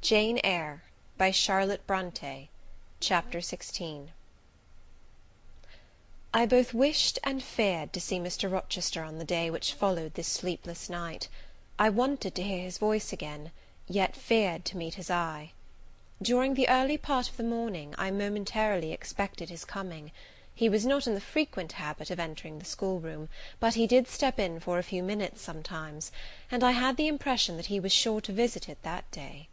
Jane Eyre by Charlotte Bronte. Chapter 16 I both wished and feared to see Mr. Rochester on the day which followed this sleepless night. I wanted to hear his voice again, yet feared to meet his eye. During the early part of the morning I momentarily expected his coming. He was not in the frequent habit of entering the schoolroom, but he did step in for a few minutes sometimes, and I had the impression that he was sure to visit it that day.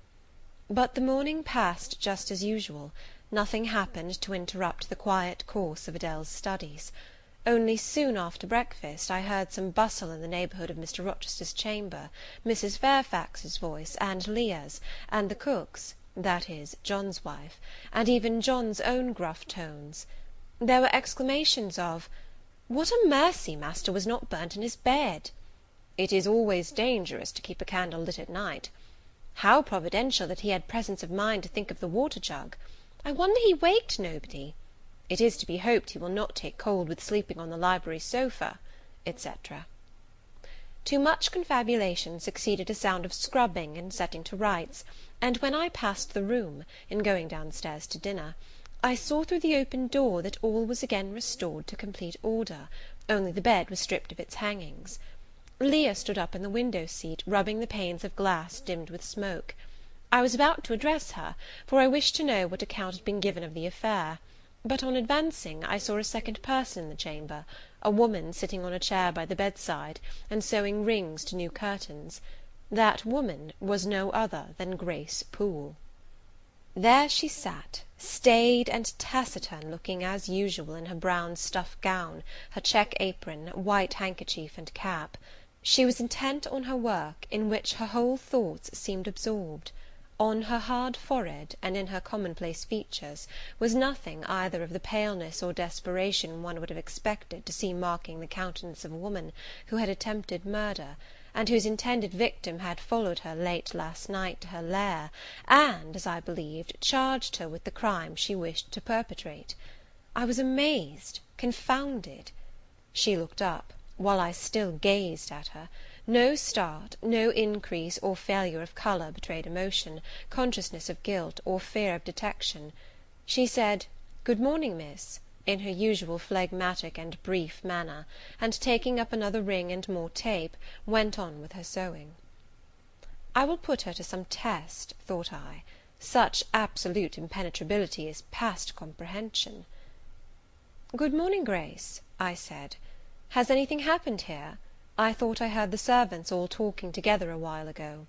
But the morning passed just as usual; nothing happened to interrupt the quiet course of Adele's studies; only soon after breakfast I heard some bustle in the neighbourhood of Mr. Rochester's chamber, Mrs. Fairfax's voice, and Leah's, and the cook's, that is, John's wife, and even John's own gruff tones. There were exclamations of "What a mercy master was not burnt in his bed!" "It is always dangerous to keep a candle lit at night." "How providential that he had presence of mind to think of the water jug!" "I wonder he waked nobody." "It is to be hoped he will not take cold with sleeping on the library sofa," etc. To much confabulation succeeded a sound of scrubbing and setting to rights, and when I passed the room, in going downstairs to dinner, I saw through the open door that all was again restored to complete order, only the bed was stripped of its hangings. Leah stood up in the window seat, rubbing the panes of glass dimmed with smoke. I was about to address her, for I wished to know what account had been given of the affair; but on advancing I saw a second person in the chamber, a woman sitting on a chair by the bedside, and sewing rings to new curtains. That woman was no other than Grace Poole. There she sat, staid and taciturn looking as usual in her brown stuff gown, her check apron, white handkerchief and cap. She was intent on her work, in which her whole thoughts seemed absorbed. On her hard forehead, and in her commonplace features, was nothing either of the paleness or desperation one would have expected to see marking the countenance of a woman who had attempted murder and whose intended victim had followed her late last night to her lair, and, as I believed, charged her with the crime she wished to perpetrate. I was amazed, confounded. She looked up, while I still gazed at her; no start, no increase or failure of colour betrayed emotion, consciousness of guilt, or fear of detection. She said, "Good morning, Miss," in her usual phlegmatic and brief manner, and taking up another ring and more tape, went on with her sewing. I will put her to some test, thought I; such absolute impenetrability is past comprehension. "Good morning, Grace," I said. "Has anything happened here? I thought I heard the servants all talking together a while ago."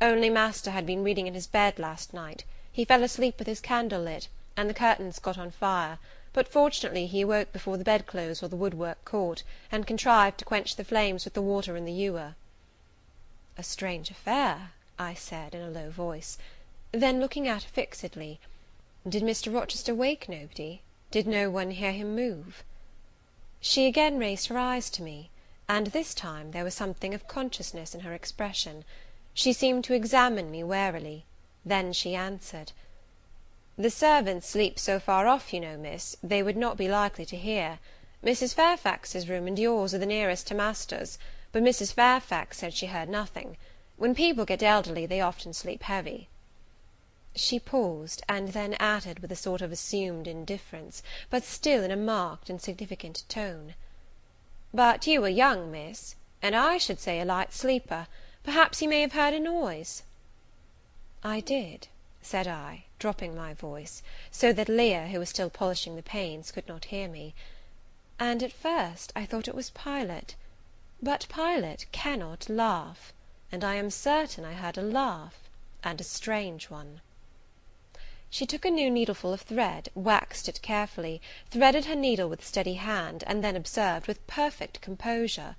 "Only master had been reading in his bed last night; he fell asleep with his candle lit, and the curtains got on fire but fortunately he awoke before the bedclothes or the woodwork caught, and contrived to quench the flames with the water in the ewer." "A strange affair," I said, in a low voice; then looking at her fixedly, "Did Mr. Rochester wake nobody? Did no one hear him move?" She again raised her eyes to me, and this time there was something of consciousness in her expression. She seemed to examine me warily; then she answered. "The servants sleep so far off, you know, Miss, they would not be likely to hear. Mrs. Fairfax's room and yours are the nearest to master's; but Mrs. Fairfax said she heard nothing. When people get elderly, they often sleep heavy." She paused, and then added with a sort of assumed indifference, but still in a marked and significant tone. But you are young, Miss, and I should say a light sleeper; perhaps you may have heard a noise?" "I did," said I, dropping my voice, so that Leah, who was still polishing the panes, could not hear me; "and at first I thought it was Pilot; but Pilot cannot laugh, and I am certain I heard a laugh, and a strange one." She took a new needleful of thread, waxed it carefully, threaded her needle with steady hand, and then observed, with perfect composure,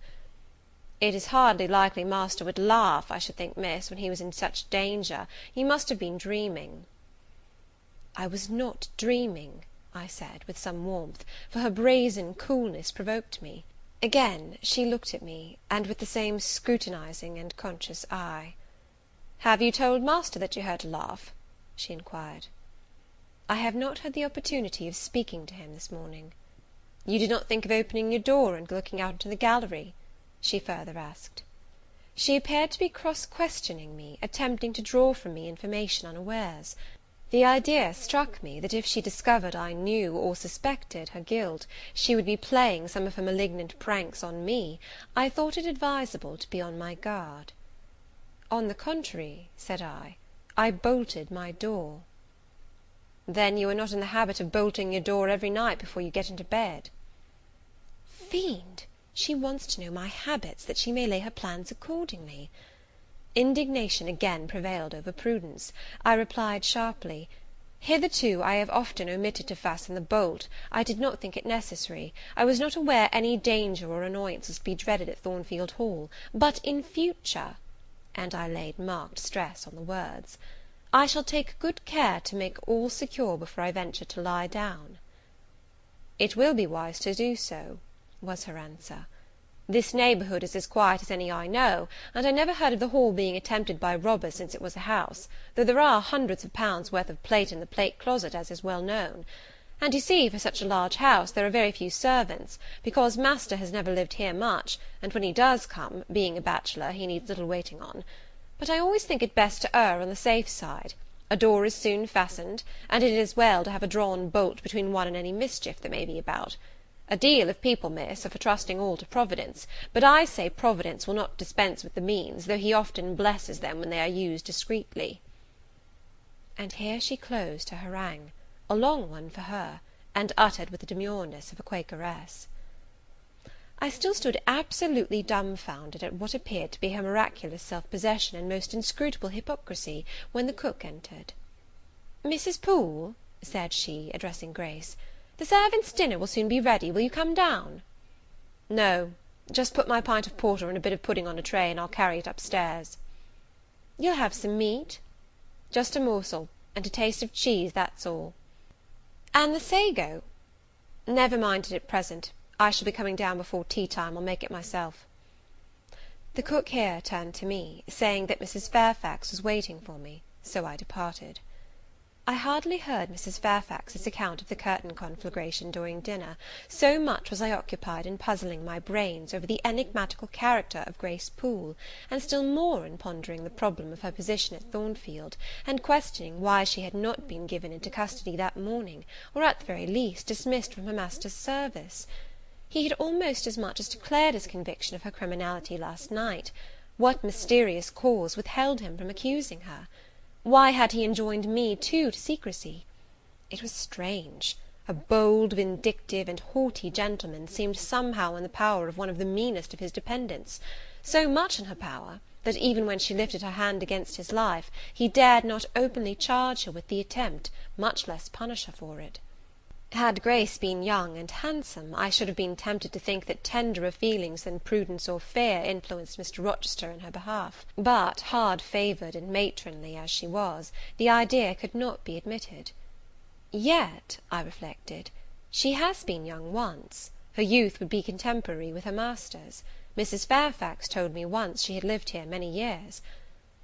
"It is hardly likely master would laugh, I should think, Miss, when he was in such danger; you must have been dreaming." "I was not dreaming," I said, with some warmth, for her brazen coolness provoked me. Again she looked at me, and with the same scrutinizing and conscious eye. "Have you told master that you heard a laugh?" she inquired. "I have not had the opportunity of speaking to him this morning." "You did not think of opening your door, and looking out into the gallery?" she further asked. She appeared to be cross questioning me, attempting to draw from me information unawares. The idea struck me, that if she discovered I knew, or suspected, her guilt, she would be playing some of her malignant pranks on me. I thought it advisable to be on my guard. "On the contrary," said I, "I bolted my door." "Then you are not in the habit of bolting your door every night before you get into bed?" Fiend! She wants to know my habits, that she may lay her plans accordingly. Indignation again prevailed over prudence. I replied sharply, "Hitherto I have often omitted to fasten the bolt; I did not think it necessary; I was not aware any danger or annoyance was to be dreaded at Thornfield Hall; but in future," and I laid marked stress on the words, "I shall take good care to make all secure before I venture to lie down." "It will be wise to do so," was her answer. "This neighbourhood is as quiet as any I know, and I never heard of the Hall being attempted by robbers since it was a house, though there are hundreds of pounds worth of plate in the plate closet, as is well known. And you see, for such a large house, there are very few servants, because master has never lived here much, and when he does come, being a bachelor, he needs little waiting on. But I always think it best to err on the safe side. A door is soon fastened, and it is well to have a drawn bolt between one and any mischief that may be about. A deal of people, Miss, are for trusting all to Providence; but I say Providence will not dispense with the means, though he often blesses them when they are used discreetly." And here she closed her harangue, a long one for her, and uttered with the demureness of a Quakeress. I still stood absolutely dumbfounded at what appeared to be her miraculous self possession and most inscrutable hypocrisy, when the cook entered. "Mrs. Poole," said she, addressing Grace, the servants' dinner will soon be ready; will you come down?" "No; just put my pint of porter and a bit of pudding on a tray, and I'll carry it up stairs." "You'll have some meat?" "Just a morsel, and a taste of cheese, that's all." "And the sago?" "Never mind it at present; I shall be coming down before tea time; I'll make it myself." The cook here turned to me, saying that Mrs. Fairfax was waiting for me, so I departed. I hardly heard Mrs. Fairfax's account of the curtain conflagration during dinner, so much was I occupied in puzzling my brains over the enigmatical character of Grace Poole, and still more in pondering the problem of her position at Thornfield, and questioning why she had not been given into custody that morning, or, at the very least, dismissed from her master's service. He had almost as much as declared his conviction of her criminality last night. What mysterious cause withheld him from accusing her? Why had he enjoined me, too, to secrecy? It was strange! A bold, vindictive, and haughty gentleman seemed somehow in the power of one of the meanest of his dependents; so much in her power, that even when she lifted her hand against his life, he dared not openly charge her with the attempt, much less punish her for it. Had Grace been young and handsome, I should have been tempted to think that tenderer feelings than prudence or fear influenced Mr. Rochester in her behalf; but, hard favoured and matronly as she was, the idea could not be admitted. Yet, I reflected, she has been young once; her youth would be contemporary with her master's. Mrs. Fairfax told me once she had lived here many years.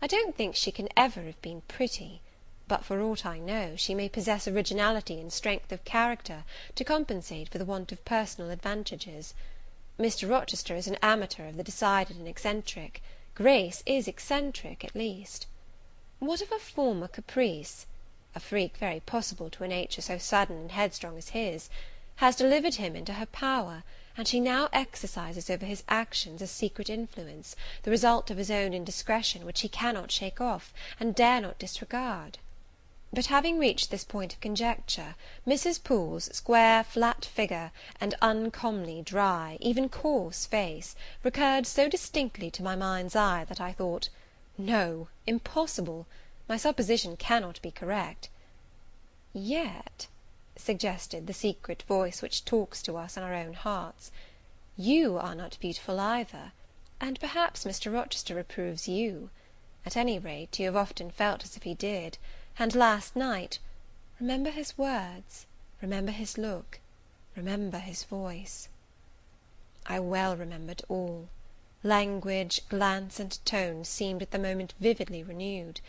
I don't think she can ever have been pretty but for aught I know, she may possess originality and strength of character, to compensate for the want of personal advantages. Mr. Rochester is an amateur of the decided and eccentric; Grace is eccentric, at least. What of a former caprice? a freak very possible to a nature so sudden and headstrong as his, has delivered him into her power, and she now exercises over his actions a secret influence, the result of his own indiscretion, which he cannot shake off, and dare not disregard. But having reached this point of conjecture, Mrs. Poole's square flat figure, and uncommonly dry, even coarse face, recurred so distinctly to my mind's eye, that I thought, no, impossible, my supposition cannot be correct. Yet, suggested the secret voice which talks to us in our own hearts, you are not beautiful either, and perhaps Mr. Rochester approves you. At any rate, you have often felt as if he did and last night, remember his words, remember his look, remember his voice. I well remembered all. Language, glance, and tone seemed at the moment vividly renewed.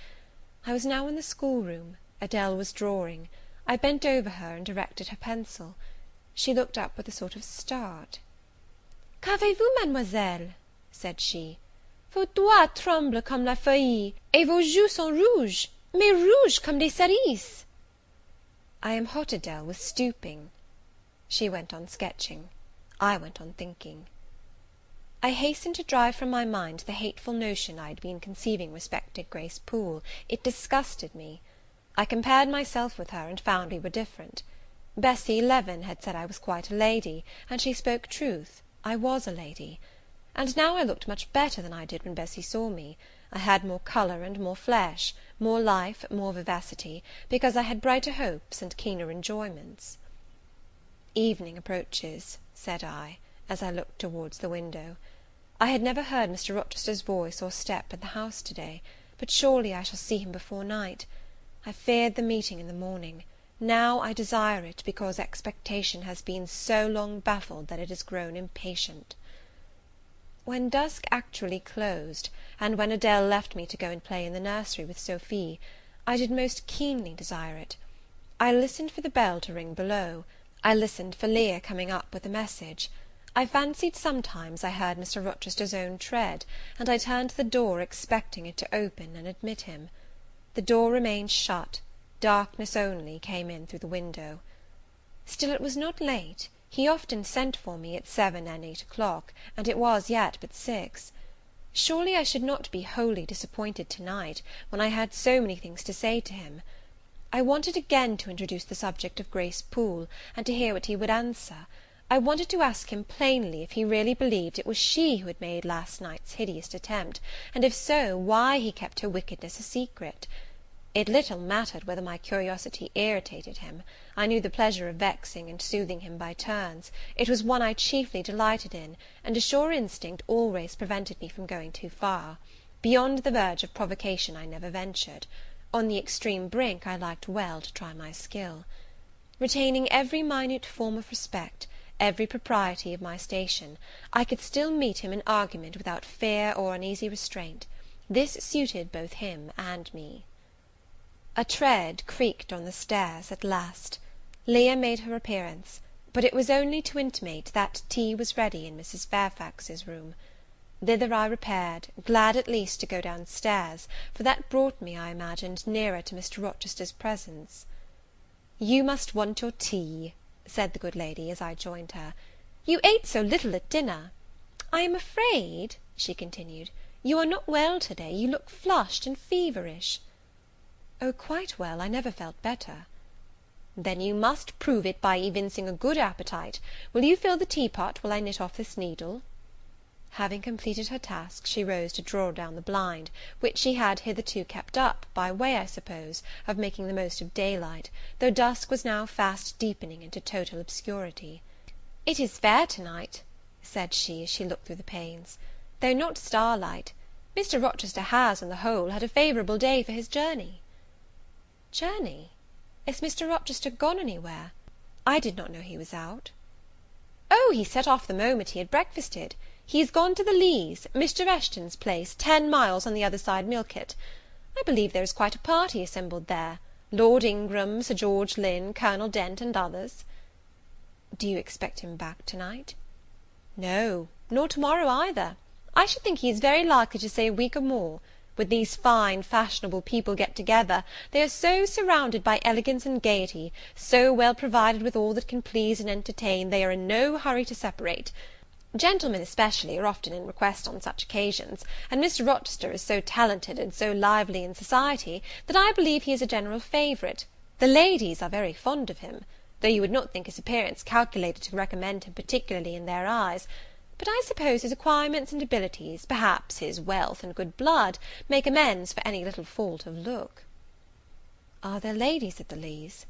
I was now in the schoolroom; Adele was drawing; I bent over her and directed her pencil. She looked up with a sort of start. "Qu'avez-vous, Mademoiselle?" said she. "Vos doigts tremblent comme la feuille, et vos joues sont rouges mais rouge comme des cerises!" "I am hot, Adele, with stooping." She went on sketching. I went on thinking. I hastened to drive from my mind the hateful notion I had been conceiving respecting Grace Poole; it disgusted me. I compared myself with her, and found we were different. Bessie Leaven had said I was quite a lady, and she spoke truth, I was a lady. And now I looked much better than I did when Bessie saw me. I had more colour and more flesh, more life, more vivacity, because I had brighter hopes and keener enjoyments. "Evening approaches," said I, as I looked towards the window. I had never heard Mr. Rochester's voice or step in the house to day, but surely I shall see him before night. I feared the meeting in the morning; now I desire it, because expectation has been so long baffled that it has grown impatient. When dusk actually closed, and when Adele left me to go and play in the nursery with Sophie, I did most keenly desire it. I listened for the bell to ring below; I listened for Leah coming up with a message. I fancied sometimes I heard Mr. Rochester's own tread, and I turned to the door, expecting it to open and admit him. The door remained shut; darkness only came in through the window. Still it was not late. He often sent for me at seven and eight o'clock, and it was yet but six. Surely I should not be wholly disappointed to night, when I had so many things to say to him. I wanted again to introduce the subject of Grace Poole, and to hear what he would answer. I wanted to ask him plainly if he really believed it was she who had made last night's hideous attempt, and if so, why he kept her wickedness a secret. It little mattered whether my curiosity irritated him; I knew the pleasure of vexing and soothing him by turns; it was one I chiefly delighted in, and a sure instinct always prevented me from going too far. Beyond the verge of provocation I never ventured; on the extreme brink I liked well to try my skill. Retaining every minute form of respect, every propriety of my station, I could still meet him in argument without fear or uneasy restraint. This suited both him and me. A tread creaked on the stairs at last. Leah made her appearance; but it was only to intimate that tea was ready in Mrs. Fairfax's room. Thither I repaired, glad at least to go down stairs, for that brought me, I imagined, nearer to Mr. Rochester's presence. "You must want your tea," said the good lady, as I joined her. "You ate so little at dinner. I am afraid," she continued, "you are not well to day; you look flushed and feverish." "Oh, quite well; I never felt better." "Then you must prove it by evincing a good appetite. Will you fill the teapot while I knit off this needle?" Having completed her task, she rose to draw down the blind, which she had hitherto kept up, by way, I suppose, of making the most of daylight, though dusk was now fast deepening into total obscurity. "It is fair to night," said she, as she looked through the panes, "though not starlight. Mr. Rochester has, on the whole, had a favourable day for his journey." "Journey? Is Mr. Rochester gone anywhere? I did not know he was out." "O, he set off the moment he had breakfasted. He is gone to the Leas, Mr. Eshton's place, ten miles on the other side Millcote. I believe there is quite a party assembled there; Lord Ingram, Sir George Lynn, Colonel Dent, and others." "Do you expect him back to night?" "No, nor to morrow either. I should think he is very likely to stay a week or more. When these fine fashionable people get together, they are so surrounded by elegance and gaiety, so well provided with all that can please and entertain, they are in no hurry to separate. Gentlemen, especially, are often in request on such occasions; and Mr. Rochester is so talented and so lively in society, that I believe he is a general favourite. The ladies are very fond of him; though you would not think his appearance calculated to recommend him particularly in their eyes but I suppose his acquirements and abilities, perhaps his wealth and good blood, make amends for any little fault of look." "Are there ladies at the Leas?"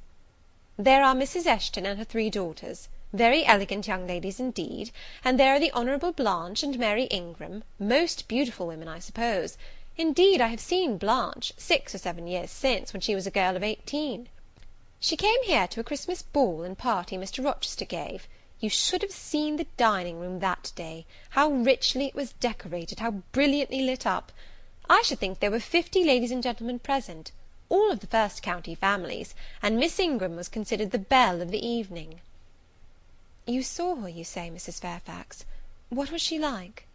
"There are Mrs. Eshton and her three daughters; very elegant young ladies indeed; and there are the Honourable Blanche and Mary Ingram, most beautiful women, I suppose. Indeed, I have seen Blanche, six or seven years since, when she was a girl of eighteen. She came here to a Christmas ball and party Mr. Rochester gave. You should have seen the dining room that day; how richly it was decorated, how brilliantly lit up! I should think there were fifty ladies and gentlemen present, all of the first county families, and Miss Ingram was considered the belle of the evening." "You saw her, you say, Mrs. Fairfax; what was she like?"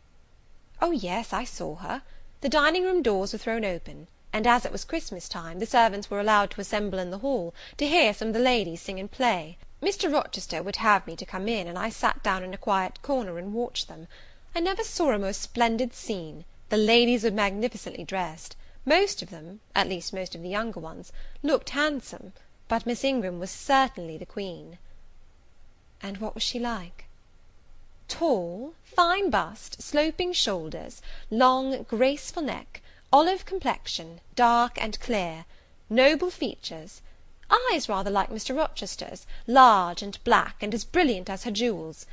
"O yes, I saw her. The dining room doors were thrown open, and as it was Christmas time, the servants were allowed to assemble in the hall, to hear some of the ladies sing and play. Mr. Rochester would have me to come in, and I sat down in a quiet corner and watched them. I never saw a more splendid scene; the ladies were magnificently dressed; most of them, at least most of the younger ones, looked handsome, but Miss Ingram was certainly the queen." "And what was she like?" "Tall, fine bust, sloping shoulders, long graceful neck, olive complexion, dark and clear, noble features eyes rather like Mr. Rochester's, large and black, and as brilliant as her jewels.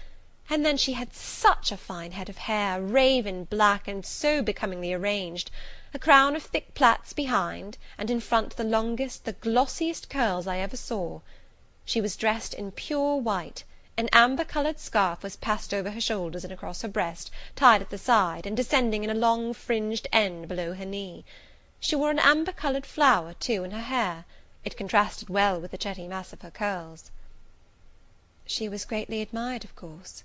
And then she had such a fine head of hair, raven black, and so becomingly arranged; a crown of thick plaits behind, and in front the longest, the glossiest curls I ever saw. She was dressed in pure white; an amber coloured scarf was passed over her shoulders and across her breast, tied at the side, and descending in a long fringed end below her knee. She wore an amber coloured flower, too, in her hair. It contrasted well with the jetty mass of her curls. "She was greatly admired, of course?"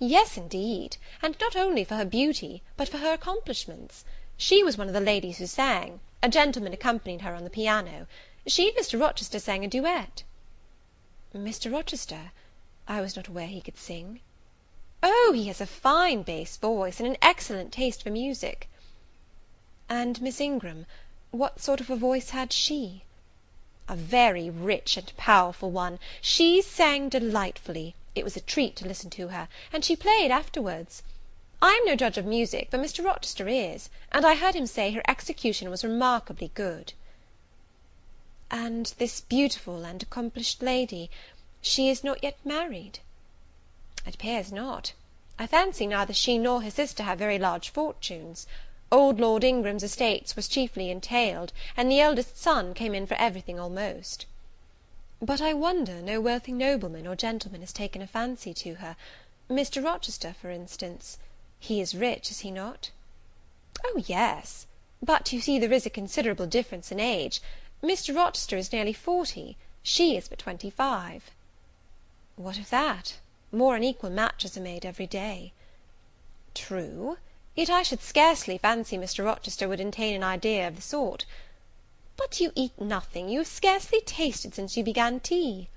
"Yes, indeed; and not only for her beauty, but for her accomplishments. She was one of the ladies who sang; a gentleman accompanied her on the piano. She and Mr. Rochester sang a duet." "Mr. Rochester? I was not aware he could sing." "Oh, he has a fine bass voice, and an excellent taste for music." "And Miss Ingram, what sort of a voice had she?" A very rich and powerful one. She sang delightfully; it was a treat to listen to her, and she played afterwards. I am no judge of music, but Mr. Rochester is, and I heard him say her execution was remarkably good." "And this beautiful and accomplished lady, she is not yet married?" "It appears not. I fancy neither she nor her sister have very large fortunes. Old Lord Ingram's estates was chiefly entailed, and the eldest son came in for everything almost. But I wonder no wealthy nobleman or gentleman has taken a fancy to her; Mr. Rochester, for instance; he is rich, is he not?" "Oh, yes; but you see there is a considerable difference in age. Mr. Rochester is nearly forty, she is but twenty five." "What of that? More unequal matches are made every day." "True. Yet I should scarcely fancy Mr. Rochester would entertain an idea of the sort. But you eat nothing; you have scarcely tasted since you began tea."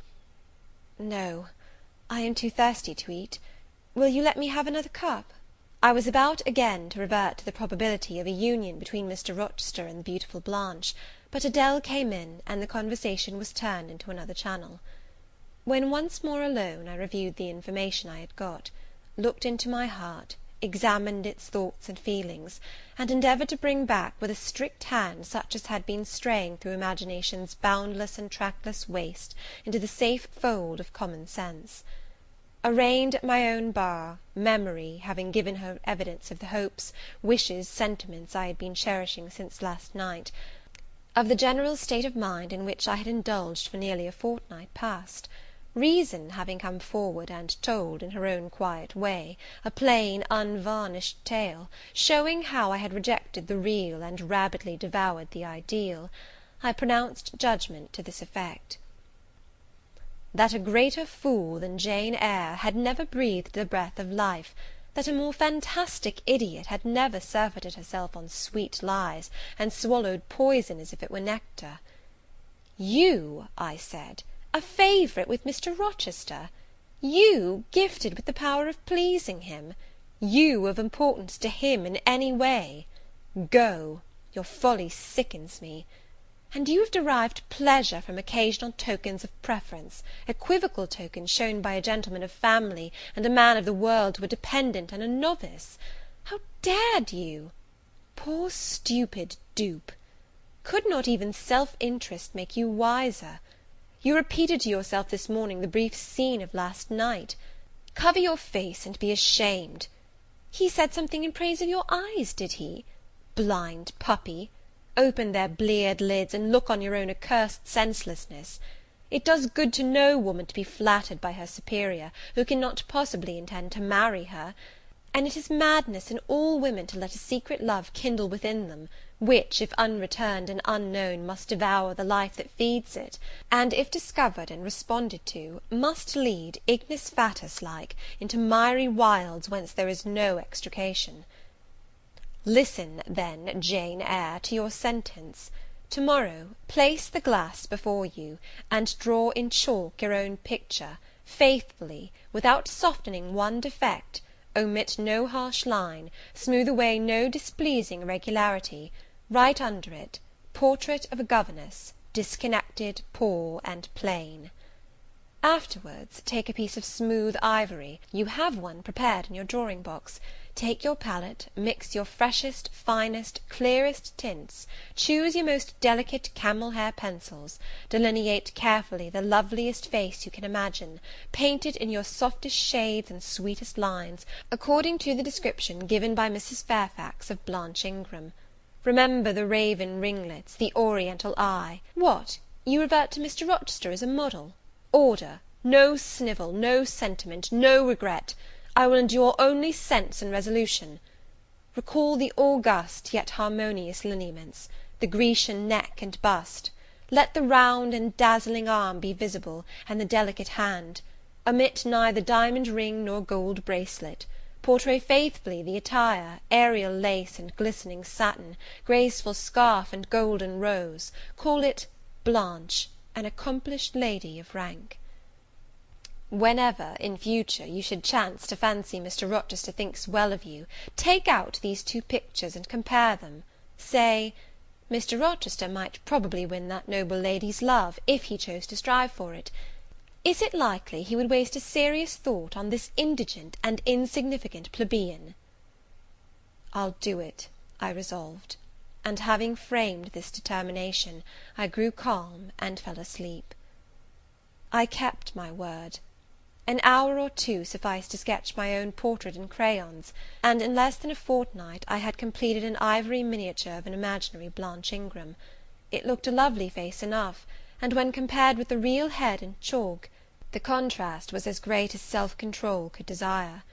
"No, I am too thirsty to eat. Will you let me have another cup?" I was about again to revert to the probability of a union between Mr. Rochester and the beautiful Blanche, but Adele came in, and the conversation was turned into another channel. When once more alone, I reviewed the information I had got, looked into my heart examined its thoughts and feelings, and endeavoured to bring back with a strict hand such as had been straying through imagination's boundless and trackless waste into the safe fold of common sense. Arraigned at my own bar, memory, having given her evidence of the hopes, wishes, sentiments I had been cherishing since last night, of the general state of mind in which I had indulged for nearly a fortnight past, Reason having come forward and told, in her own quiet way, a plain unvarnished tale, showing how I had rejected the real and rabidly devoured the ideal, I pronounced judgment to this effect: That a greater fool than Jane Eyre had never breathed the breath of life, that a more fantastic idiot had never surfeited herself on sweet lies, and swallowed poison as if it were nectar. You, I said, a favourite with Mr. Rochester! you, gifted with the power of pleasing him! you, of importance to him in any way! Go! your folly sickens me. And you have derived pleasure from occasional tokens of preference, equivocal tokens shown by a gentleman of family and a man of the world to a dependent and a novice! How dared you? Poor stupid dupe! Could not even self interest make you wiser? You repeated to yourself this morning the brief scene of last night. Cover your face and be ashamed. He said something in praise of your eyes, did he? Blind puppy! open their bleared lids, and look on your own accursed senselessness. It does good to no woman to be flattered by her superior, who cannot possibly intend to marry her; and it is madness in all women to let a secret love kindle within them, which, if unreturned and unknown, must devour the life that feeds it, and, if discovered and responded to, must lead, ignis fatuus like, into miry wilds whence there is no extrication. Listen, then, Jane Eyre, to your sentence. To morrow, place the glass before you, and draw in chalk your own picture, faithfully, without softening one defect, omit no harsh line, smooth away no displeasing irregularity, write under it, Portrait of a Governess, disconnected, poor, and plain. Afterwards, take a piece of smooth ivory, you have one prepared in your drawing box take your palette, mix your freshest, finest, clearest tints, choose your most delicate camel hair pencils, delineate carefully the loveliest face you can imagine, paint it in your softest shades and sweetest lines, according to the description given by Mrs. Fairfax of Blanche Ingram. Remember the raven ringlets, the oriental eye. What, you revert to Mr. Rochester as a model? Order! no snivel, no sentiment, no regret! I will endure only sense and resolution. Recall the august yet harmonious lineaments, the Grecian neck and bust; let the round and dazzling arm be visible, and the delicate hand; omit neither diamond ring nor gold bracelet; portray faithfully the attire, aerial lace and glistening satin, graceful scarf and golden rose; call it Blanche, an accomplished lady of rank. Whenever, in future, you should chance to fancy Mr. Rochester thinks well of you, take out these two pictures, and compare them. Say, Mr. Rochester might probably win that noble lady's love, if he chose to strive for it. Is it likely he would waste a serious thought on this indigent and insignificant plebeian? I'll do it, I resolved; and having framed this determination, I grew calm and fell asleep. I kept my word. An hour or two sufficed to sketch my own portrait in crayons, and in less than a fortnight I had completed an ivory miniature of an imaginary Blanche Ingram. It looked a lovely face enough, and when compared with the real head in chalk, the contrast was as great as self control could desire.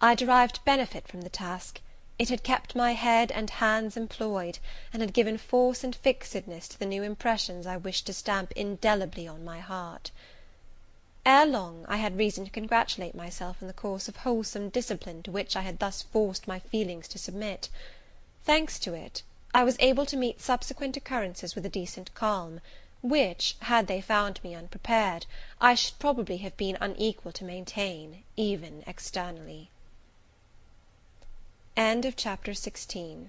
I derived benefit from the task; it had kept my head and hands employed, and had given force and fixedness to the new impressions I wished to stamp indelibly on my heart. Ere long, I had reason to congratulate myself on the course of wholesome discipline to which I had thus forced my feelings to submit. Thanks to it, I was able to meet subsequent occurrences with a decent calm, which, had they found me unprepared, I should probably have been unequal to maintain, even externally. CHAPTER XVI.